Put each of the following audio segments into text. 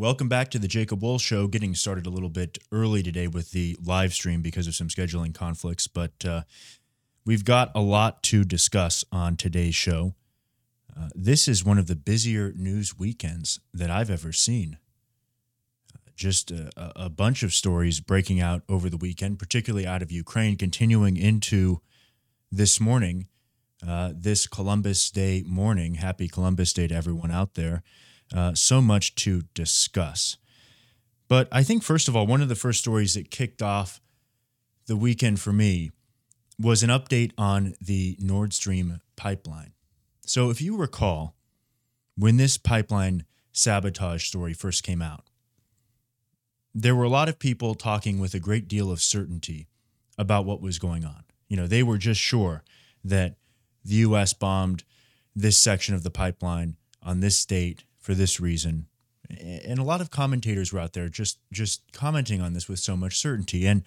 Welcome back to the Jacob Wohl Show. Getting started a little bit early today with the live stream because of some scheduling conflicts, but uh, we've got a lot to discuss on today's show. Uh, this is one of the busier news weekends that I've ever seen. Just a, a bunch of stories breaking out over the weekend, particularly out of Ukraine, continuing into this morning, uh, this Columbus Day morning. Happy Columbus Day to everyone out there. Uh, so much to discuss. But I think, first of all, one of the first stories that kicked off the weekend for me was an update on the Nord Stream pipeline. So, if you recall, when this pipeline sabotage story first came out, there were a lot of people talking with a great deal of certainty about what was going on. You know, they were just sure that the U.S. bombed this section of the pipeline on this date for this reason. And a lot of commentators were out there just just commenting on this with so much certainty. And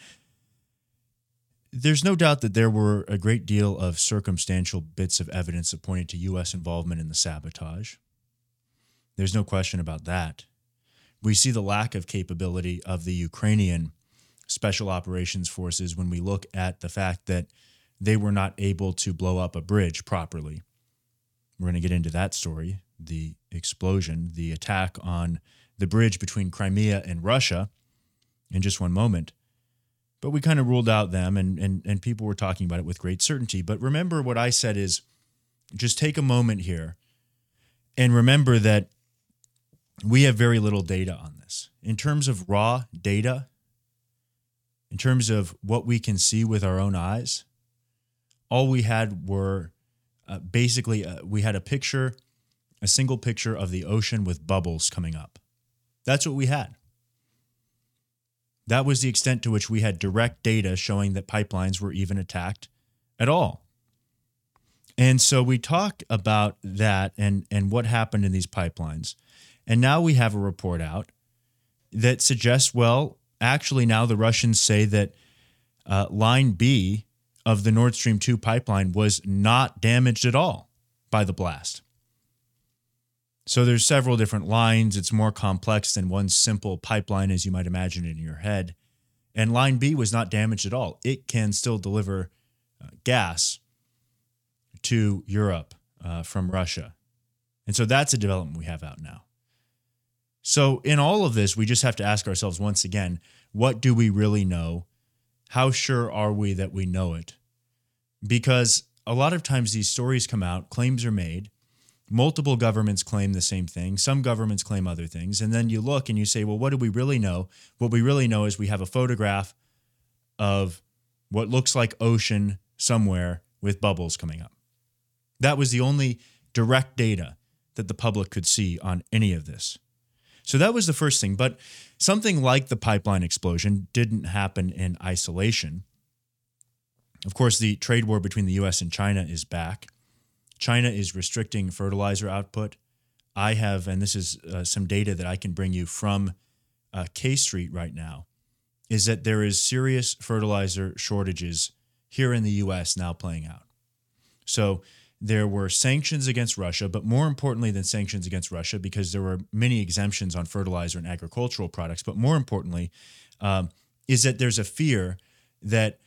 there's no doubt that there were a great deal of circumstantial bits of evidence that pointed to U.S. involvement in the sabotage. There's no question about that. We see the lack of capability of the Ukrainian special operations forces when we look at the fact that they were not able to blow up a bridge properly. We're going to get into that story the explosion, the attack on the bridge between Crimea and Russia in just one moment. But we kind of ruled out them and, and, and people were talking about it with great certainty. But remember what I said is just take a moment here and remember that we have very little data on this. In terms of raw data, in terms of what we can see with our own eyes, all we had were uh, basically uh, we had a picture a single picture of the ocean with bubbles coming up. That's what we had. That was the extent to which we had direct data showing that pipelines were even attacked at all. And so we talk about that and, and what happened in these pipelines. And now we have a report out that suggests, well, actually, now the Russians say that uh, line B of the Nord Stream 2 pipeline was not damaged at all by the blast. So there's several different lines. It's more complex than one simple pipeline as you might imagine in your head. And line B was not damaged at all. It can still deliver uh, gas to Europe uh, from Russia. And so that's a development we have out now. So, in all of this, we just have to ask ourselves once again what do we really know? How sure are we that we know it? Because a lot of times these stories come out, claims are made, multiple governments claim the same thing. Some governments claim other things. And then you look and you say, well, what do we really know? What we really know is we have a photograph of what looks like ocean somewhere with bubbles coming up. That was the only direct data that the public could see on any of this. So that was the first thing. But something like the pipeline explosion didn't happen in isolation. Of course, the trade war between the US and China is back. China is restricting fertilizer output. I have, and this is uh, some data that I can bring you from uh, K Street right now, is that there is serious fertilizer shortages here in the U.S. now playing out. So there were sanctions against Russia, but more importantly than sanctions against Russia, because there were many exemptions on fertilizer and agricultural products, but more importantly, um, is that there's a fear that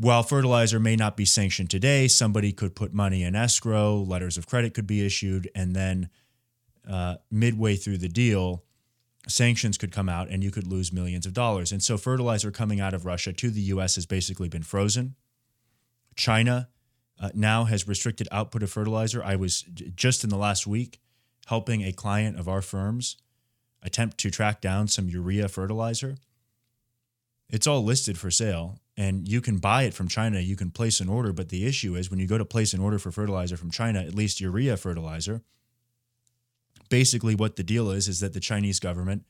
while fertilizer may not be sanctioned today, somebody could put money in escrow, letters of credit could be issued, and then uh, midway through the deal, sanctions could come out and you could lose millions of dollars. And so, fertilizer coming out of Russia to the US has basically been frozen. China uh, now has restricted output of fertilizer. I was just in the last week helping a client of our firms attempt to track down some urea fertilizer. It's all listed for sale and you can buy it from China. You can place an order, but the issue is when you go to place an order for fertilizer from China, at least urea fertilizer, basically what the deal is is that the Chinese government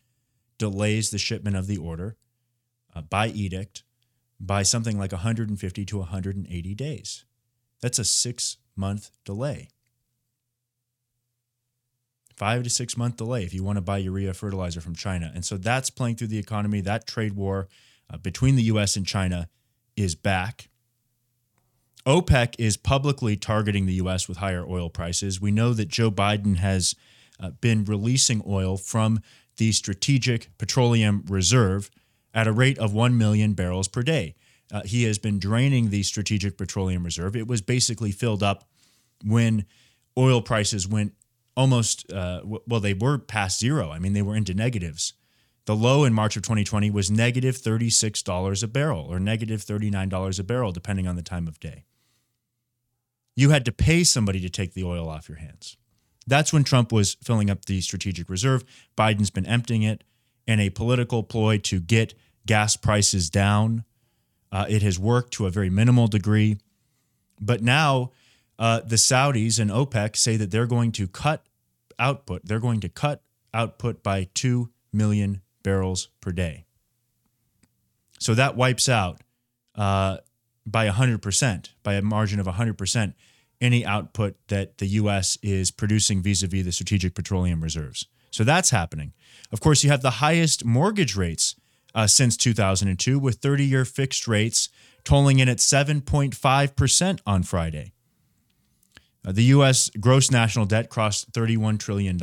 delays the shipment of the order uh, by edict by something like 150 to 180 days. That's a six month delay. Five to six month delay if you want to buy urea fertilizer from China. And so that's playing through the economy. That trade war uh, between the US and China is back. OPEC is publicly targeting the U.S. with higher oil prices. We know that Joe Biden has uh, been releasing oil from the Strategic Petroleum Reserve at a rate of 1 million barrels per day. Uh, he has been draining the Strategic Petroleum Reserve. It was basically filled up when oil prices went almost, uh, well, they were past zero. I mean, they were into negatives. The low in March of 2020 was negative $36 a barrel or negative $39 a barrel, depending on the time of day. You had to pay somebody to take the oil off your hands. That's when Trump was filling up the strategic reserve. Biden's been emptying it in a political ploy to get gas prices down. Uh, it has worked to a very minimal degree. But now uh, the Saudis and OPEC say that they're going to cut output. They're going to cut output by 2 million barrels per day. So that wipes out uh, by 100%, by a margin of 100%, any output that the U.S. is producing vis a vis the strategic petroleum reserves. So that's happening. Of course, you have the highest mortgage rates uh, since 2002, with 30 year fixed rates tolling in at 7.5% on Friday. Uh, the U.S. gross national debt crossed $31 trillion.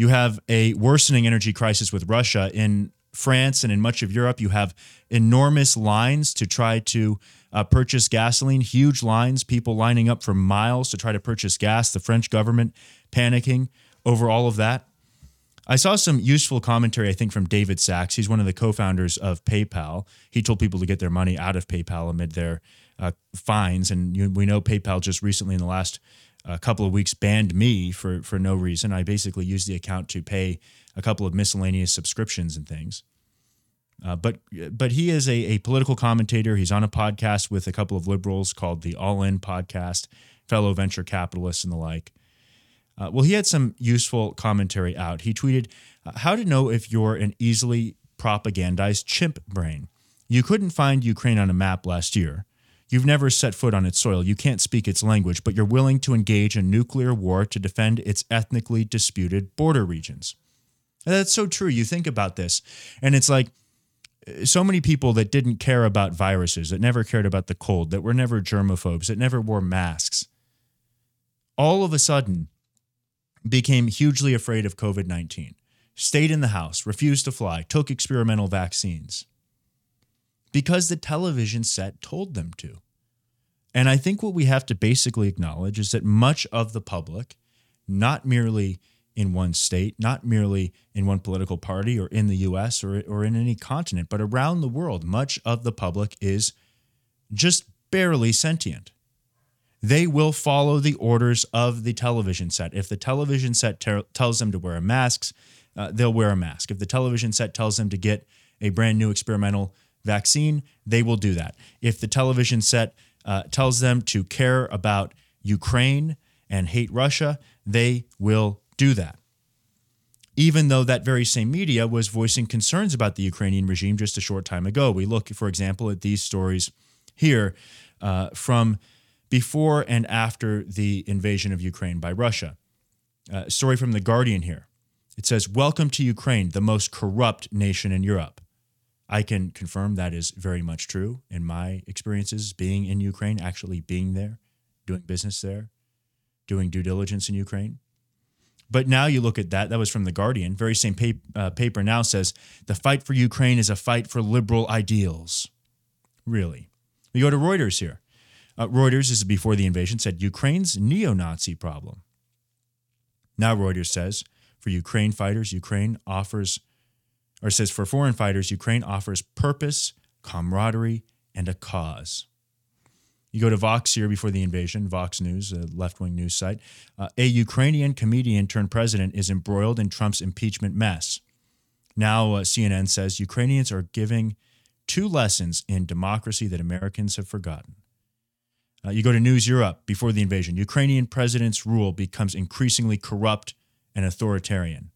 You have a worsening energy crisis with Russia. In France and in much of Europe, you have enormous lines to try to uh, purchase gasoline, huge lines, people lining up for miles to try to purchase gas, the French government panicking over all of that. I saw some useful commentary, I think, from David Sacks. He's one of the co founders of PayPal. He told people to get their money out of PayPal amid their uh, fines. And you, we know PayPal just recently, in the last uh, couple of weeks, banned me for, for no reason. I basically used the account to pay a couple of miscellaneous subscriptions and things. Uh, but but he is a, a political commentator. He's on a podcast with a couple of liberals called the All In Podcast, fellow venture capitalists and the like. Uh, well, he had some useful commentary out. He tweeted, uh, How to know if you're an easily propagandized chimp brain. You couldn't find Ukraine on a map last year. You've never set foot on its soil. You can't speak its language, but you're willing to engage in nuclear war to defend its ethnically disputed border regions. And that's so true. You think about this, and it's like eh, so many people that didn't care about viruses, that never cared about the cold, that were never germophobes, that never wore masks, all of a sudden became hugely afraid of COVID 19, stayed in the house, refused to fly, took experimental vaccines because the television set told them to. And I think what we have to basically acknowledge is that much of the public, not merely in one state, not merely in one political party or in the US or, or in any continent, but around the world, much of the public is just barely sentient they will follow the orders of the television set. If the television set ter- tells them to wear masks, uh, they'll wear a mask. If the television set tells them to get a brand new experimental vaccine, they will do that. If the television set uh, tells them to care about Ukraine and hate Russia, they will do that. Even though that very same media was voicing concerns about the Ukrainian regime just a short time ago. We look, for example, at these stories here uh, from before and after the invasion of Ukraine by Russia. Uh, story from The Guardian here. It says, Welcome to Ukraine, the most corrupt nation in Europe. I can confirm that is very much true in my experiences being in Ukraine, actually being there, doing business there, doing due diligence in Ukraine. But now you look at that, that was from The Guardian. Very same uh, paper now says the fight for Ukraine is a fight for liberal ideals. Really. We go to Reuters here. Uh, Reuters, this is before the invasion, said Ukraine's neo Nazi problem. Now, Reuters says for Ukraine fighters, Ukraine offers, or says for foreign fighters, Ukraine offers purpose, camaraderie, and a cause. You go to Vox here before the invasion, Vox News, a left wing news site. Uh, a Ukrainian comedian turned president is embroiled in Trump's impeachment mess. Now, uh, CNN says Ukrainians are giving two lessons in democracy that Americans have forgotten. Uh, you go to News Europe before the invasion. Ukrainian president's rule becomes increasingly corrupt and authoritarian.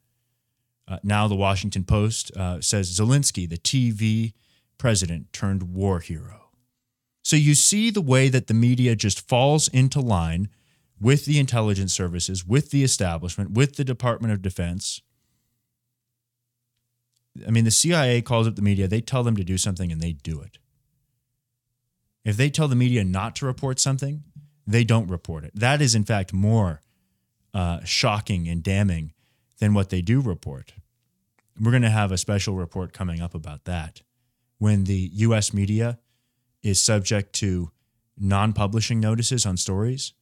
Uh, now, the Washington Post uh, says Zelensky, the TV president, turned war hero. So you see the way that the media just falls into line with the intelligence services, with the establishment, with the Department of Defense. I mean, the CIA calls up the media, they tell them to do something, and they do it. If they tell the media not to report something, they don't report it. That is, in fact, more uh, shocking and damning than what they do report. We're going to have a special report coming up about that when the US media is subject to non publishing notices on stories.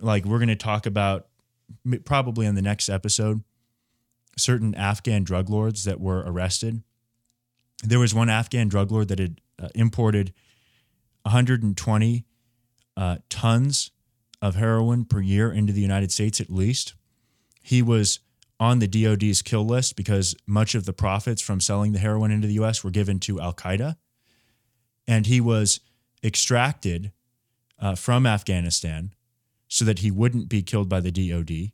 Like we're going to talk about probably in the next episode certain Afghan drug lords that were arrested. There was one Afghan drug lord that had uh, imported 120 uh, tons of heroin per year into the United States, at least. He was on the DoD's kill list because much of the profits from selling the heroin into the US were given to Al Qaeda. And he was extracted uh, from Afghanistan so that he wouldn't be killed by the DoD.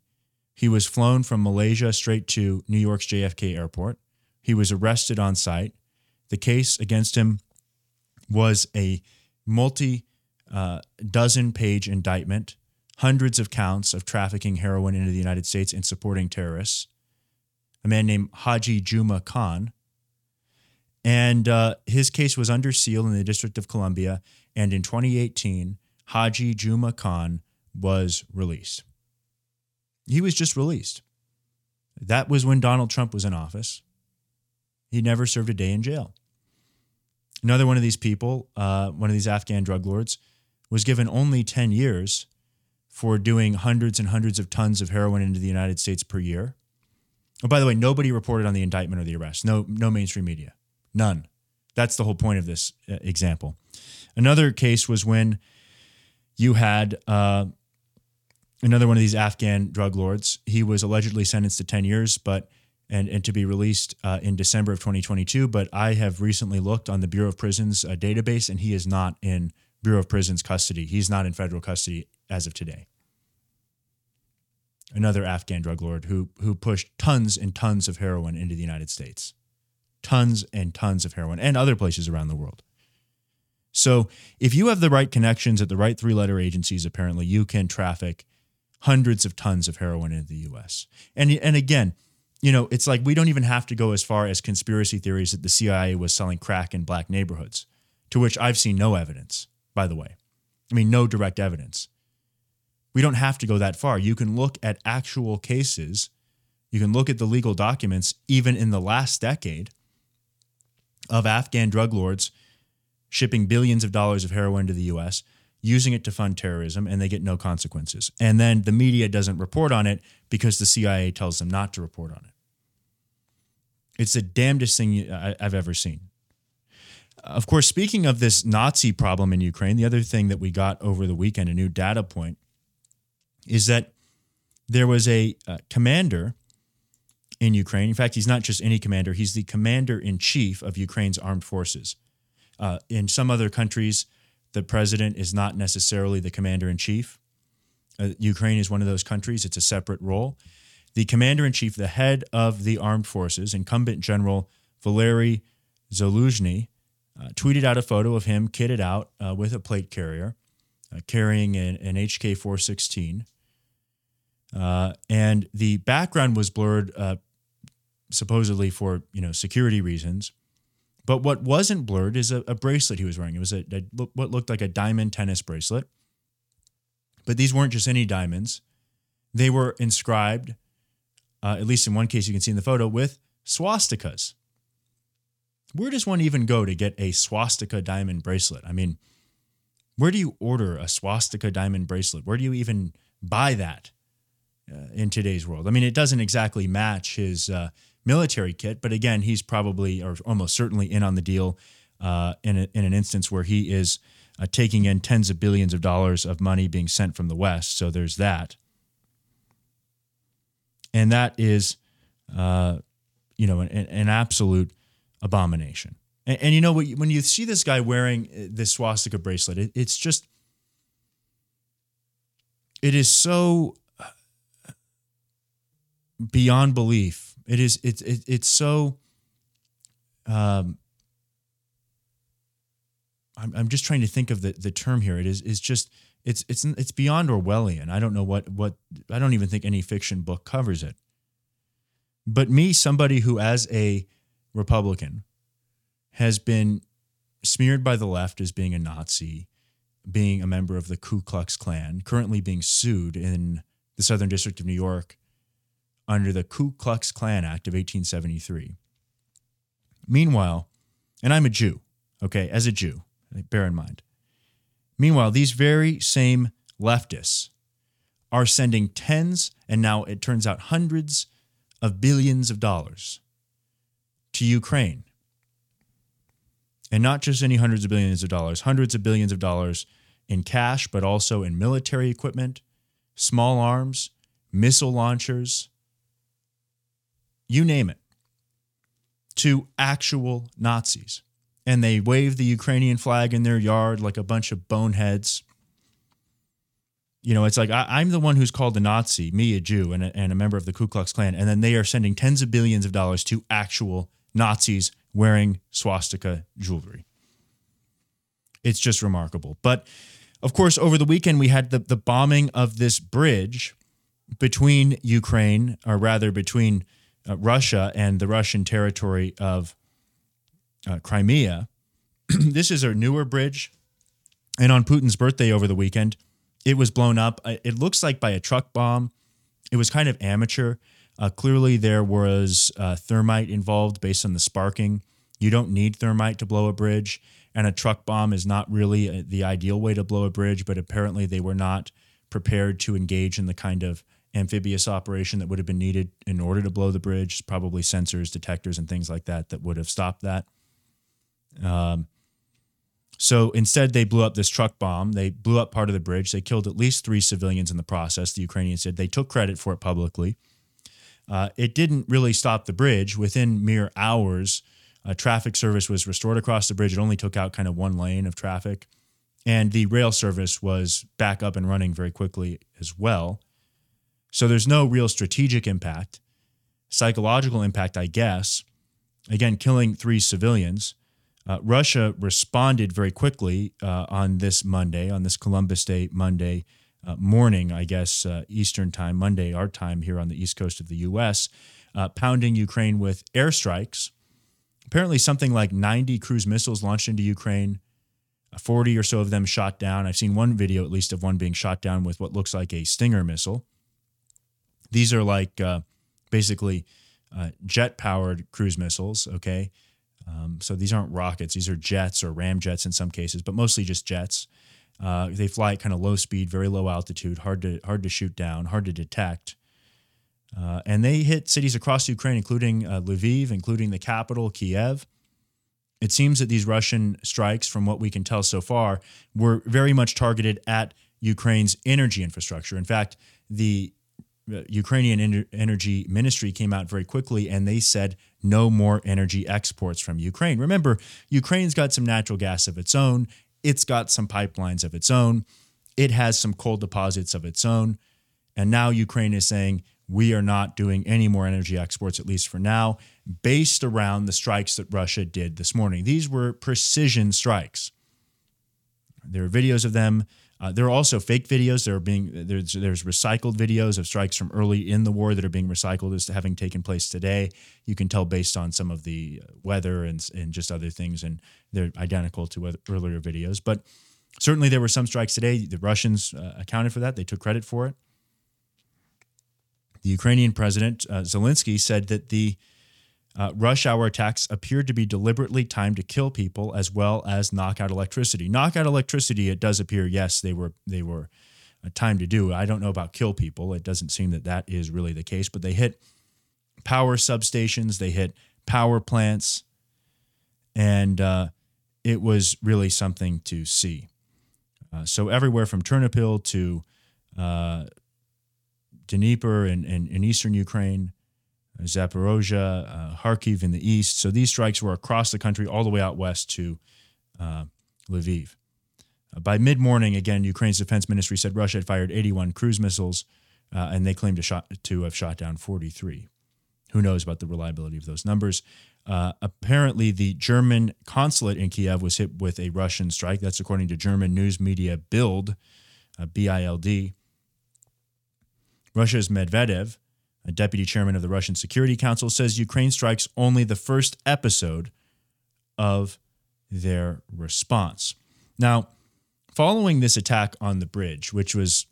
He was flown from Malaysia straight to New York's JFK airport. He was arrested on site. The case against him was a multi uh, dozen page indictment, hundreds of counts of trafficking heroin into the United States and supporting terrorists. A man named Haji Juma Khan. And uh, his case was under seal in the District of Columbia. And in 2018, Haji Juma Khan was released. He was just released. That was when Donald Trump was in office. He never served a day in jail. Another one of these people, uh, one of these Afghan drug lords, was given only 10 years for doing hundreds and hundreds of tons of heroin into the United States per year. Oh, by the way, nobody reported on the indictment or the arrest. No, no mainstream media. None. That's the whole point of this uh, example. Another case was when you had uh, another one of these Afghan drug lords. He was allegedly sentenced to 10 years, but and, and to be released uh, in December of 2022. But I have recently looked on the Bureau of Prisons uh, database, and he is not in Bureau of Prisons custody. He's not in federal custody as of today. Another Afghan drug lord who who pushed tons and tons of heroin into the United States, tons and tons of heroin, and other places around the world. So, if you have the right connections at the right three letter agencies, apparently you can traffic hundreds of tons of heroin into the US. And, and again, you know, it's like we don't even have to go as far as conspiracy theories that the CIA was selling crack in black neighborhoods, to which I've seen no evidence, by the way. I mean, no direct evidence. We don't have to go that far. You can look at actual cases, you can look at the legal documents, even in the last decade, of Afghan drug lords shipping billions of dollars of heroin to the US, using it to fund terrorism, and they get no consequences. And then the media doesn't report on it because the CIA tells them not to report on it. It's the damnedest thing I've ever seen. Of course, speaking of this Nazi problem in Ukraine, the other thing that we got over the weekend, a new data point, is that there was a, a commander in Ukraine. In fact, he's not just any commander, he's the commander in chief of Ukraine's armed forces. Uh, in some other countries, the president is not necessarily the commander in chief. Uh, Ukraine is one of those countries, it's a separate role. The commander in chief, the head of the armed forces, incumbent General Valery Zaluzhny, uh, tweeted out a photo of him kitted out uh, with a plate carrier, uh, carrying an, an HK 416. Uh, and the background was blurred, uh, supposedly for you know security reasons. But what wasn't blurred is a, a bracelet he was wearing. It was a, a, what looked like a diamond tennis bracelet. But these weren't just any diamonds; they were inscribed, uh, at least in one case you can see in the photo, with swastikas. Where does one even go to get a swastika diamond bracelet? I mean, where do you order a swastika diamond bracelet? Where do you even buy that uh, in today's world? I mean, it doesn't exactly match his uh, military kit. But again, he's probably or almost certainly in on the deal uh, in, a, in an instance where he is uh, taking in tens of billions of dollars of money being sent from the West. So there's that. And that is, uh, you know, an, an absolute abomination. And, and, you know, when you see this guy wearing uh, this swastika bracelet, it, it's just, it is so beyond belief it is it's it, it's so um I'm, I'm just trying to think of the, the term here. It is is just it's it's it's beyond Orwellian. I don't know what what I don't even think any fiction book covers it. But me, somebody who as a Republican has been smeared by the left as being a Nazi, being a member of the Ku Klux Klan, currently being sued in the Southern District of New York under the Ku Klux Klan Act of 1873. Meanwhile, and I'm a Jew, okay, as a Jew, bear in mind. Meanwhile, these very same leftists are sending tens and now it turns out hundreds of billions of dollars to Ukraine. And not just any hundreds of billions of dollars, hundreds of billions of dollars in cash, but also in military equipment, small arms, missile launchers, you name it, to actual Nazis. And they wave the Ukrainian flag in their yard like a bunch of boneheads. You know, it's like I, am the one who's called a Nazi, me, a Jew, and a, and a member of the Ku Klux Klan. And then they are sending tens of billions of dollars to actual Nazis wearing swastika jewelry. It's just remarkable. But of course, over the weekend, we had the, the bombing of this bridge between Ukraine, or rather between uh, Russia and the Russian territory of uh, Crimea. this is a newer bridge. And on Putin's birthday over the weekend, it was blown up. It looks like by a truck bomb. It was kind of amateur. Uh, clearly, there was uh, thermite involved based on the sparking. You don't need thermite to blow a bridge, and a truck bomb is not really a, uh, the ideal way to blow a bridge, but apparently, they were not prepared to engage in the kind of amphibious operation that would have been needed in order to blow the bridge, probably sensors, detectors, and things like that that would have stopped that. Um, so instead, they blew up this truck bomb. They blew up part of the bridge. They killed at least three civilians in the process. The Ukrainians said they took credit for it publicly. Uh, it didn't really stop the bridge. Within mere hours, uh, traffic service was restored across the bridge. It only took out kind of one lane of traffic. And the rail service was back up and running very quickly as well. So there's no real strategic impact. Psychological impact, I guess. Again, killing three civilians. Uh, Russia responded very quickly uh, on this Monday, on this Columbus Day Monday uh, morning, I guess, uh, Eastern time, Monday, our time here on the east coast of the U.S., uh, pounding Ukraine with airstrikes. Apparently, something like 90 cruise missiles launched into Ukraine, uh, 40 or so of them shot down. I've seen one video, at least, of one being shot down with what looks like a Stinger missile. These are like uh, basically uh, jet powered cruise missiles, okay? Um, so these aren't rockets, these are jets or ramjets in some cases, but mostly just jets. Uh, they fly at kind of low speed, very low altitude, hard to hard to shoot down, hard to detect. Uh, and they hit cities across Ukraine, including uh, Lviv, including the capital, Kiev. It seems that these Russian strikes, from what we can tell so far, were very much targeted at Ukraine's energy infrastructure. In fact, the Ukrainian energy ministry came out very quickly and they said no more energy exports from Ukraine. Remember, Ukraine's got some natural gas of its own, it's got some pipelines of its own, it has some coal deposits of its own. And now Ukraine is saying we are not doing any more energy exports, at least for now, based around the strikes that Russia did this morning. These were precision strikes. There are videos of them uh, there are also fake videos. There are being there's there's recycled videos of strikes from early in the war that are being recycled as having taken place today. You can tell based on some of the uh, weather and and just other things, and they're identical to earlier videos. But certainly there were some strikes today. The Russians uh, accounted for that. They took credit for it. The Ukrainian president uh, Zelensky said that the uh, rush hour attacks appeared to be deliberately timed to kill people as well as knock out electricity. Knock out electricity, it does appear, yes, they were they were uh, timed to do. I don't know about kill people. It doesn't seem that that is really the case. But they hit power substations, they hit power plants, and uh, it was really something to see. Uh, so everywhere from Ternopil to uh, Dnieper in, in eastern Ukraine Zaporozhye, uh, Kharkiv in the east. So these strikes were across the country, all the way out west to uh, Lviv. Uh, by mid morning, again, Ukraine's defense ministry said Russia had fired 81 cruise missiles, uh, and they claimed to, shot, to have shot down 43. Who knows about the reliability of those numbers? Uh, apparently, the German consulate in Kiev was hit with a Russian strike. That's according to German news media Bild, uh, B I L D. Russia's Medvedev a deputy chairman of the Russian Security Council, says Ukraine strikes only the first episode of their response. Now, following this attack on the bridge, which was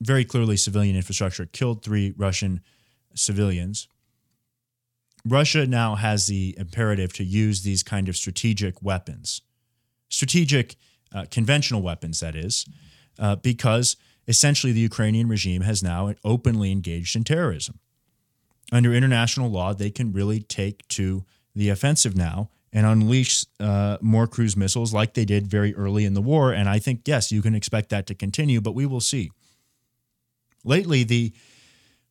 very clearly civilian infrastructure, killed three Russian civilians. Russia now has the imperative to use these kind of strategic weapons, strategic uh, conventional weapons, that is, uh, because essentially the Ukrainian regime has now openly engaged in terrorism. Under international law, they can really take to the offensive now and unleash uh, more cruise missiles like they did very early in the war. And I think, yes, you can expect that to continue, but we will see. Lately, the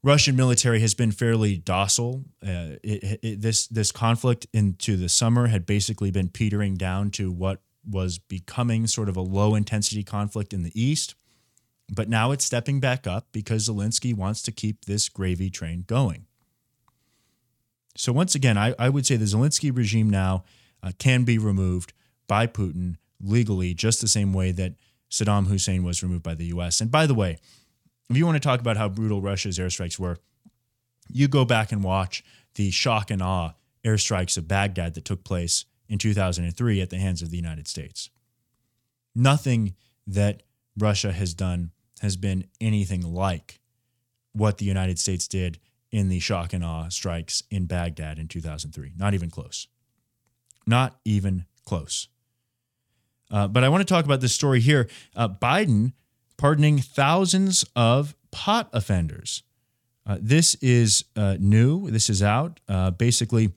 Russian military has been fairly docile. Uh, it, it, this this conflict into the summer had basically been petering down to what was becoming sort of a low intensity conflict in the east, but now it's stepping back up because Zelensky wants to keep this gravy train going. So once again, I, I would say the Zelensky regime now uh, can be removed by Putin legally, just the same way that Saddam Hussein was removed by the U.S. And by the way, if you want to talk about how brutal Russia's airstrikes were, you go back and watch the shock and awe airstrikes of Baghdad that took place in 2003 at the hands of the United States. Nothing that Russia has done has been anything like what the United States did in the shock and awe strikes in Baghdad in 2003. Not even close. Not even close. Uh, but I want to talk about this story here. Uh, Biden pardoning thousands of pot offenders. Uh, this is uh, new. This is out. Uh, basically,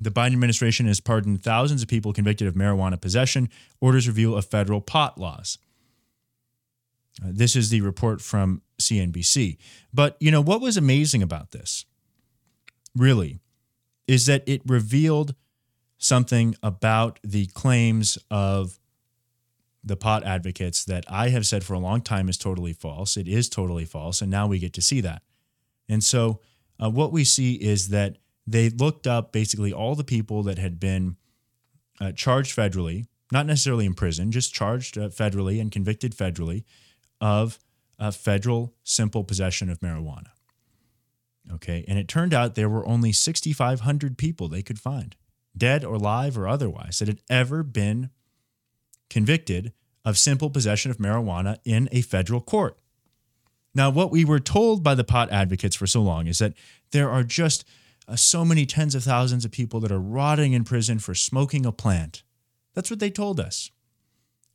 the Biden administration has pardoned thousands of people convicted of marijuana possession, orders review of federal pot laws. This is the report from CNBC. But, you know, what was amazing about this, really, is that it revealed something about the claims of the pot advocates that I have said for a long time is totally false. It is totally false. And now we get to see that. And so, uh, what we see is that they looked up basically all the people that had been uh, charged federally, not necessarily in prison, just charged uh, federally and convicted federally of a federal simple possession of marijuana. Okay. And it turned out there were only 6,500 people they could find, dead or alive or otherwise, that had ever been convicted of simple possession of marijuana in a federal court. Now, what we were told by the pot advocates for so long is that there are just uh, so many tens of thousands of people that are rotting in prison for smoking a plant. That's what they told us.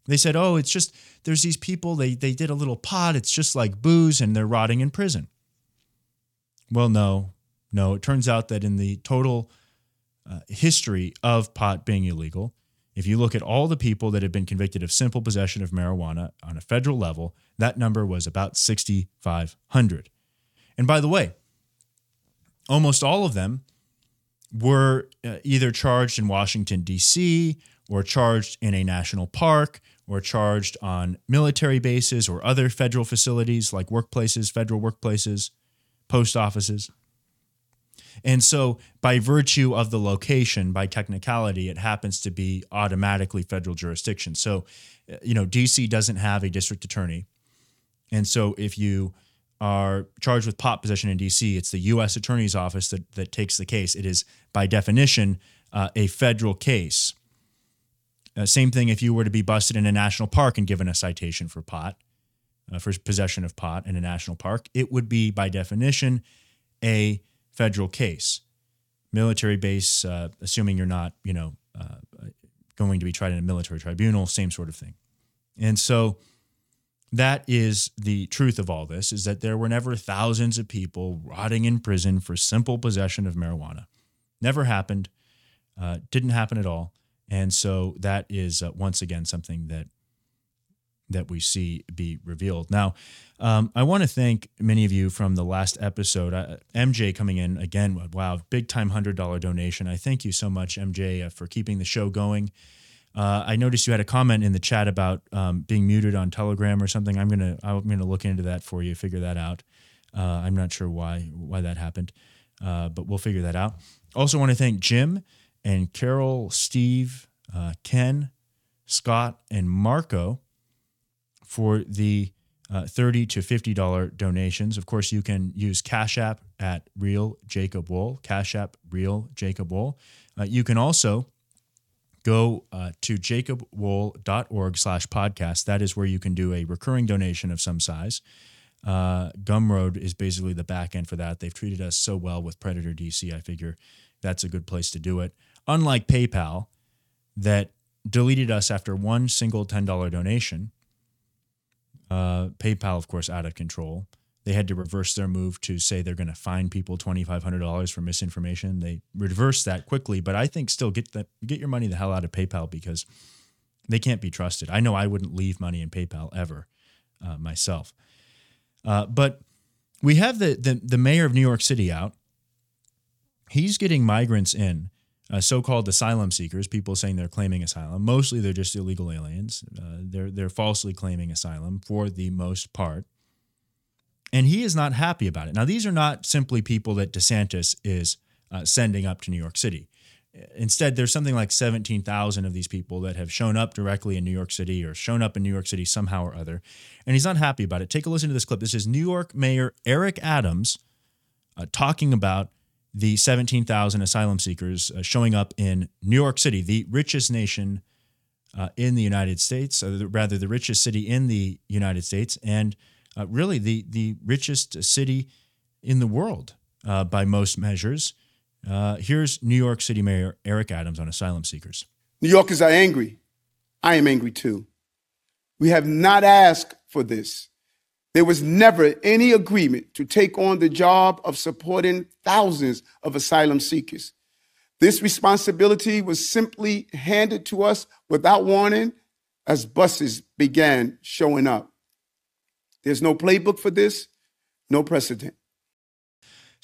They said, "Oh, it's just there's these people they they did a little pot, it's just like booze and they're rotting in prison." Well, no. No, it turns out that in the total uh, history of pot being illegal, if you look at all the people that have been convicted of simple possession of marijuana on a federal level, that number was about 6,500. And by the way, almost all of them were uh, either charged in Washington, D.C., or charged in a national park, or charged on military bases or other federal facilities like workplaces, federal workplaces, post offices. And so, by virtue of the location, by technicality, it happens to be automatically federal jurisdiction. So, you know, DC doesn't have a district attorney. And so, if you are charged with pot possession in DC, it's the U.S. Attorney's Office that, that takes the case. It is, by definition, uh, a federal case. Uh, same thing if you were to be busted in a national park and given a citation for pot, uh, for possession of pot in a national park, it would be, by definition, a federal case. Military base, uh, assuming you're not, you know, uh, going to be tried in a military tribunal, same sort of thing. And so that is the truth of all this is that there were never thousands of people rotting in prison for simple possession of marijuana. Never happened. Uh, didn't happen at all. And so that is uh, once again something that that we see be revealed. Now, um, I want to thank many of you from the last episode. Uh, MJ coming in again. Wow, big time hundred dollar donation. I thank you so much, MJ, uh, for keeping the show going. Uh, I noticed you had a comment in the chat about um, being muted on Telegram or something. I'm gonna I'm gonna look into that for you, figure that out. Uh, I'm not sure why why that happened, uh, but we'll figure that out. Also, want to thank Jim and Carol, Steve, uh, Ken, Scott, and Marco for the uh, 30 to $50 donations. Of course, you can use Cash App at Real Jacob Wohl, Cash App Real Jacob Wohl. Uh, you can also go uh, to jacobwohl.org slash podcast. That is where you can do a recurring donation of some size. Uh, Gumroad is basically the back end for that. They've treated us so well with Predator DC. I figure that's a good place to do it. Unlike PayPal, that deleted us after one single $10 donation. Uh, PayPal, of course, out of control. They had to reverse their move to say they're going to fine people $2,500 for misinformation. They reversed that quickly, but I think still get that get your money the hell out of PayPal because they can't be trusted. I know I wouldn't leave money in PayPal ever uh, myself. Uh, but we have the, the the mayor of New York City out. He's getting migrants in, uh, so-called asylum seekers, people saying they're claiming asylum. Mostly they're just illegal aliens. Uh, they're they're falsely claiming asylum for the most part. And he is not happy about it. Now, these are not simply people that DeSantis is uh, sending up to New York City. Instead, there's something like 17,000 of these people that have shown up directly in New York City or shown up in New York City somehow or other. And he's not happy about it. Take a listen to this clip. This is New York Mayor Eric Adams uh, talking about the 17,000 asylum seekers uh, showing up in New York City, the richest nation uh, in the United States, or rather, the richest city in the United States, and uh, really the the richest city in the world uh, by most measures. Uh, here's New York City Mayor Eric Adams on asylum seekers. New Yorkers are angry. I am angry too. We have not asked for this. There was never any agreement to take on the job of supporting thousands of asylum seekers. This responsibility was simply handed to us without warning as buses began showing up. There's no playbook for this, no precedent.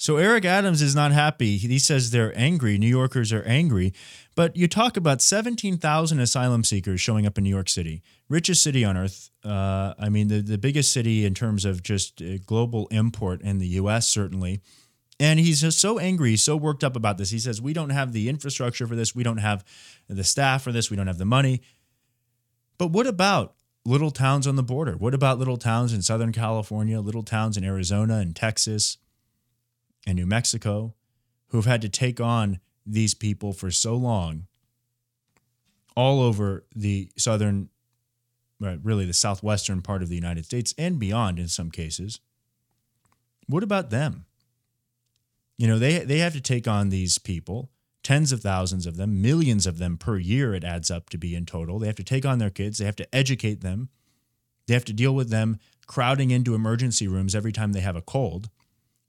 So Eric Adams is not happy. He says they're angry. New Yorkers are angry. But you talk about 17,000 asylum seekers showing up in New York City, richest city on earth. Uh, I mean, the, the biggest city in terms of just uh, global import in the U.S., certainly. And he's just so angry, he's so worked up about this. He says, We don't have the infrastructure for this. We don't have the staff for this. We don't have the money. But what about little towns on the border? What about little towns in Southern California, little towns in Arizona and Texas and New Mexico who have had to take on these people for so long all over the southern, really the southwestern part of the United States and beyond in some cases? What about them? You know, they, they have to take on these people tens of thousands of them, millions of them per year, it adds up to be in total. They have to take on their kids, they have to educate them, they have to deal with them crowding into emergency rooms every time they have a cold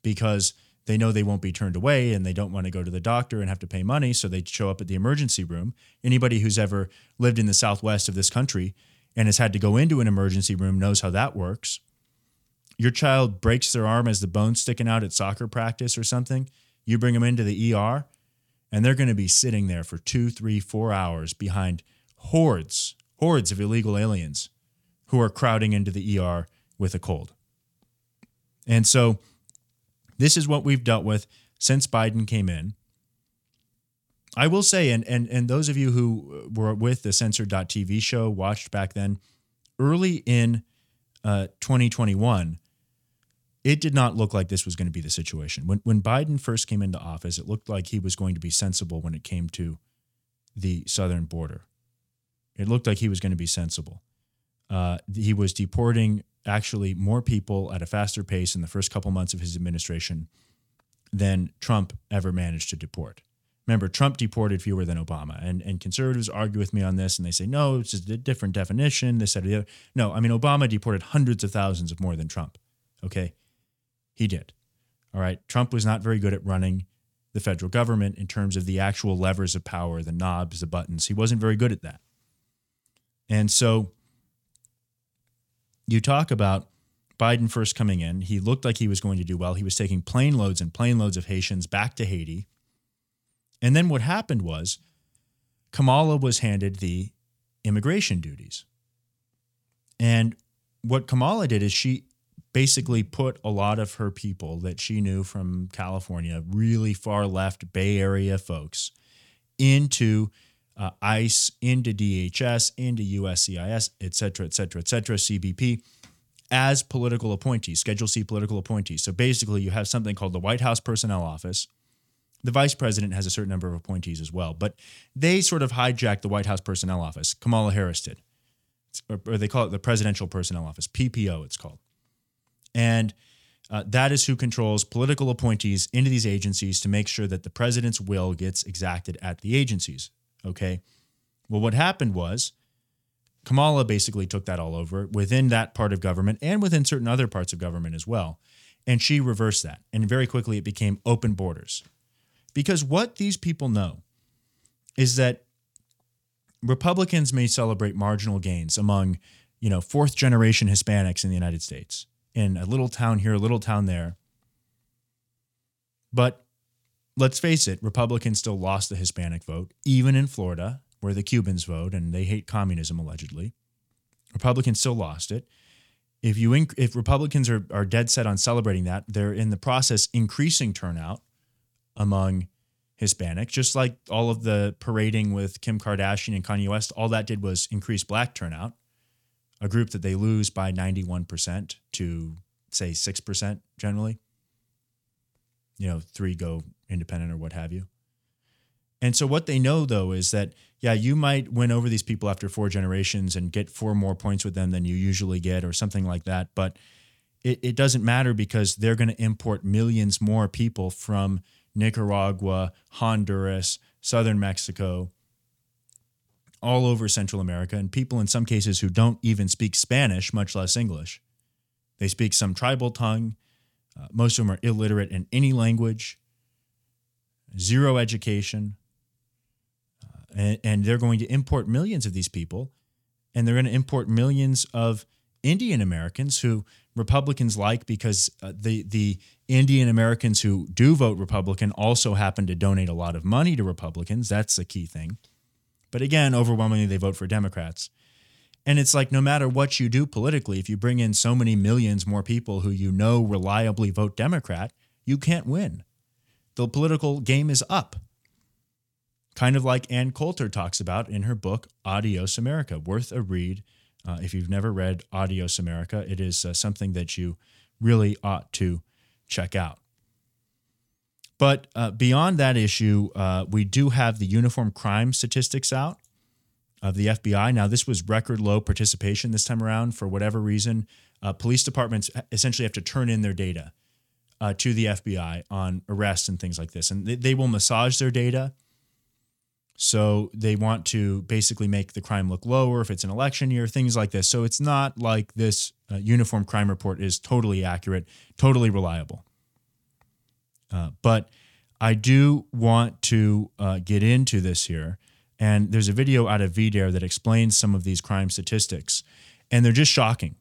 because they know they won't be turned away and they don't want to go to the doctor and have to pay money. So they show up at the emergency room. Anybody who's ever lived in the southwest of this country and has had to go into an emergency room knows how that works. Your child breaks their arm as the bone's sticking out at soccer practice or something. You bring them into the ER and they're going to be sitting there for two, three, four hours behind hordes, hordes of illegal aliens who are crowding into the ER with a cold. And so this is what we've dealt with since Biden came in. I will say, and and and those of you who were with the censored.tv show, watched back then, early in uh, 2021, it did not look like this was going to be the situation. When when Biden first came into office, it looked like he was going to be sensible when it came to the southern border. It looked like he was going to be sensible. Uh, he was deporting actually more people at a faster pace in the first couple months of his administration than Trump ever managed to deport. Remember, Trump deported fewer than Obama, and and conservatives argue with me on this, and they say no, it's a different definition. This, that, or the other. No, I mean Obama deported hundreds of thousands of more than Trump. Okay, he did. All right. Trump was not very good at running the federal government in terms of the actual levers of power, the knobs, the buttons. He wasn't very good at that. And so you talk about Biden first coming in. He looked like he was going to do well. He was taking plane loads and plane loads of Haitians back to Haiti. And then what happened was Kamala was handed the immigration duties. And what Kamala did is she basically put a lot of her people that she knew from California, really far left Bay Area folks, into uh, ICE, into DHS, into USCIS, et cetera, et cetera, et cetera, CBP, as political appointees, Schedule C political appointees. So basically, you have something called the White House Personnel Office. The vice president has a certain number of appointees as well, but they sort of hijacked the White House Personnel Office. Kamala Harris did, or, or they call it the Presidential Personnel Office, PPO, it's called And uh, that is who controls political appointees into these agencies to make sure that the president's will gets exacted at the agencies. Okay. Well, what happened was Kamala basically took that all over within that part of government and within certain other parts of government as well. And she reversed that. And very quickly it became open borders. Because what these people know is that Republicans may celebrate marginal gains among, you know, fourth generation Hispanics in the United States, in a little town here, a little town there. But let's face it, Republicans still lost the Hispanic vote, even in Florida, where the Cubans vote and they hate communism allegedly. Republicans still lost it. If you inc- if Republicans are, are dead set on celebrating that, they're in the process increasing turnout among Hispanic, just like all of the parading with Kim Kardashian and Kanye West, all that did was increase black turnout, a group that they lose by 91% to say 6% generally. You know, three go independent or what have you. And so what they know though is that, yeah, you might win over these people after four generations and get four more points with them than you usually get or something like that. But it, it doesn't matter because they're going to import millions more people from Nicaragua, Honduras, southern Mexico, all over Central America, and people in some cases who don't even speak Spanish, much less English. They speak some tribal tongue. Uh, most of them are illiterate in any language, zero education. Uh, and, and they're going to import millions of these people, and they're going to import millions of Indian Americans who Republicans like because uh, the the Indian Americans who do vote Republican also happen to donate a lot of money to Republicans. That's a key thing. But again, overwhelmingly they vote for Democrats. And it's like no matter what you do politically, if you bring in so many millions more people who you know reliably vote Democrat, you can't win. The political game is up. Kind of like Ann Coulter talks about in her book, Adios America, worth a read uh, if you've never read Adios America, it is uh, something that you really ought to check out. But uh, beyond that issue, uh, we do have the uniform crime statistics out of the FBI. Now, this was record low participation this time around for whatever reason. Uh, police departments essentially have to turn in their data uh, to the FBI on arrests and things like this. And they, they will massage their data so they want to basically make the crime look lower if it's an election year, things like this. So it's not like this uh, uniform crime report is totally accurate, totally reliable. Uh, but I do want to uh, get into this here. And there's a video out of VDARE that explains some of these crime statistics, and they're just shocking.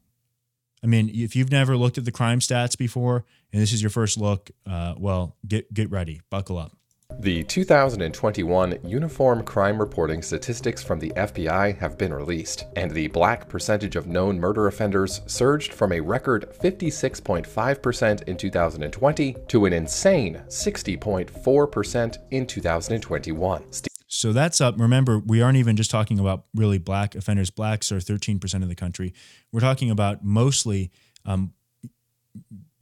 I mean, if you've never looked at the crime stats before, and this is your first look, uh, well, get get ready, buckle up. The 2021 Uniform Crime Reporting statistics from the FBI have been released, and the black percentage of known murder offenders surged from a record 56.5% in 2020 to an insane 60.4% in 2021. So that's up. Remember, we aren't even just talking about really black offenders. Blacks are 13% of the country. We're talking about mostly um,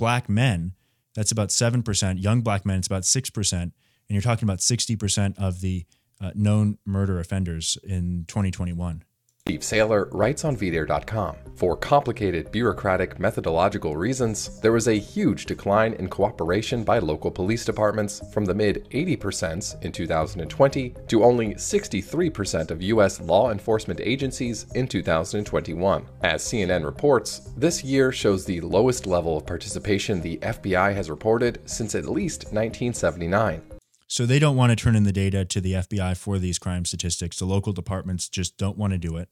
black men. That's about 7%. Young black men, it's about 6% and you're talking about 60% of the uh, known murder offenders in 2021. Steve Sailer writes on VDARE.com For complicated bureaucratic methodological reasons, there was a huge decline in cooperation by local police departments from the mid 80% in 2020 to only 63% of U.S. law enforcement agencies in 2021. As CNN reports, this year shows the lowest level of participation the FBI has reported since at least 1979. So they don't want to turn in the data to the FBI for these crime statistics. The local departments just don't want to do it.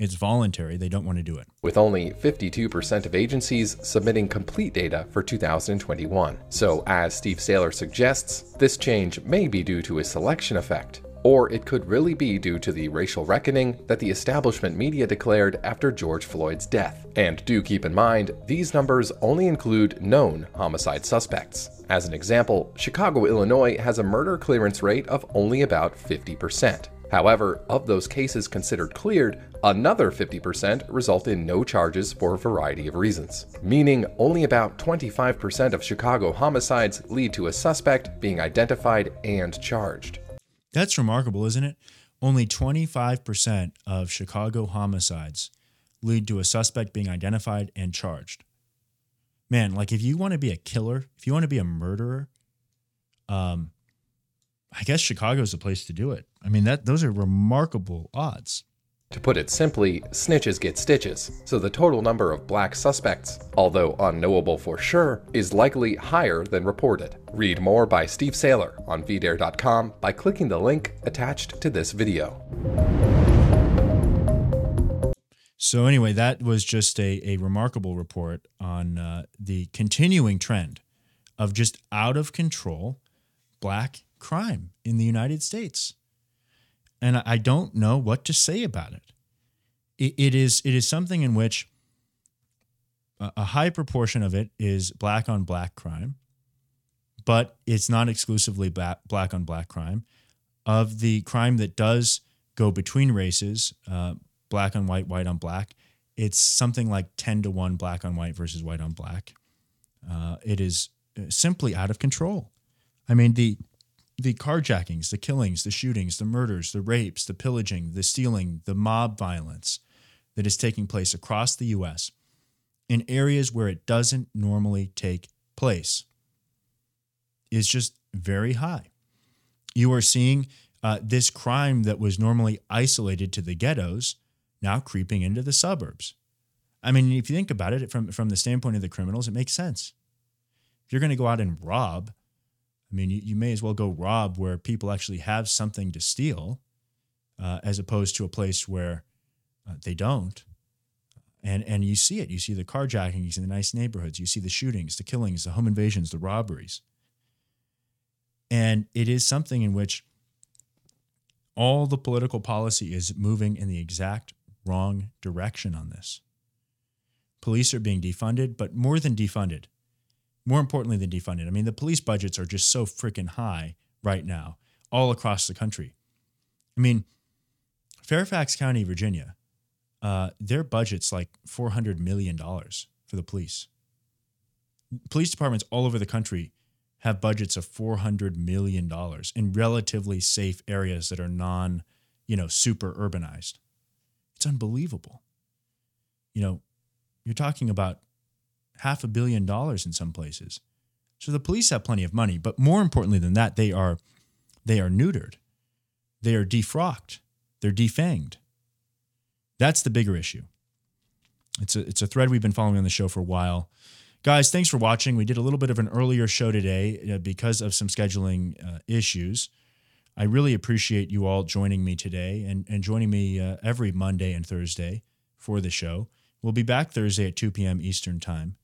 It's voluntary. They don't want to do it. With only 52% of agencies submitting complete data for 2021. So, as Steve Sailer suggests, this change may be due to a selection effect or it could really be due to the racial reckoning that the establishment media declared after George Floyd's death. And do keep in mind, these numbers only include known homicide suspects. As an example, Chicago, Illinois has a murder clearance rate of only about 50%. However, of those cases considered cleared, another 50% result in no charges for a variety of reasons, meaning only about 25% of Chicago homicides lead to a suspect being identified and charged. That's remarkable, isn't it? Only 25% of Chicago homicides lead to a suspect being identified and charged. man, like if you want to be a killer, if you want to be a murderer, um, I guess Chicago's the place to do it. I mean, that those are remarkable odds. To put it simply, snitches get stitches, so the total number of black suspects, although unknowable for sure, is likely higher than reported. Read more by Steve Sailer on VDare.com by clicking the link attached to this video. So, anyway, that was just a, a remarkable report on uh, the continuing trend of just out of control black crime in the United States and I don't know what to say about it. it. It is it is something in which a high proportion of it is black on black crime, but it's not exclusively black black on black crime. Of the crime that does go between races, uh, black on white, white on black, it's something like 10 to 1 black on white versus white on black. Uh, it is uh, simply out of control. I mean, the the carjackings, the killings, the shootings, the murders, the rapes, the pillaging, the stealing, the mob violence that is taking place across the US in areas where it doesn't normally take place is just very high. You are seeing uh, this crime that was normally isolated to the ghettos now creeping into the suburbs. I mean, if you think about it from, from the standpoint of the criminals, it makes sense. If you're going to go out and rob, I mean, you, you may as well go rob where people actually have something to steal, uh, as opposed to a place where uh, they don't. And and you see it. You see the carjackings in the nice neighborhoods. You see the shootings, the killings, the home invasions, the robberies. And it is something in which all the political policy is moving in the exact wrong direction on this. Police are being defunded, but more than defunded, more importantly than defunding. I mean, the police budgets are just so freaking high right now, all across the country. I mean, Fairfax County, Virginia, uh, their budget's like $400 million for the police. Police departments all over the country have budgets of $400 million in relatively safe areas that are non, you know, super urbanized. It's unbelievable. You know, you're talking about half a billion dollars in some places. So the police have plenty of money, but more importantly than that, they are they are neutered. They are defrocked. They're defanged. That's the bigger issue. It's a it's a thread we've been following on the show for a while. Guys, thanks for watching. We did a little bit of an earlier show today uh, because of some scheduling uh, issues. I really appreciate you all joining me today and, and joining me uh, every Monday and Thursday for the show. We'll be back Thursday at 2 p.m. Eastern Time.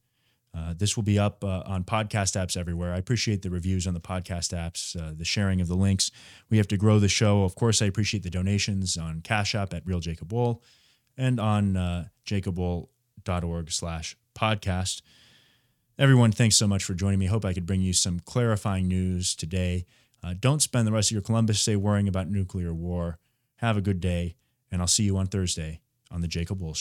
Uh, this will be up uh, on podcast apps everywhere. I appreciate the reviews on the podcast apps, uh, the sharing of the links. We have to grow the show. Of course, I appreciate the donations on Cash App at Real Jacob Wohl and on uh, jacobwohl.org slash podcast. Everyone, thanks so much for joining me. Hope I could bring you some clarifying news today. Uh, don't spend the rest of your Columbus Day worrying about nuclear war. Have a good day, and I'll see you on Thursday on The Jacob Wohl Show.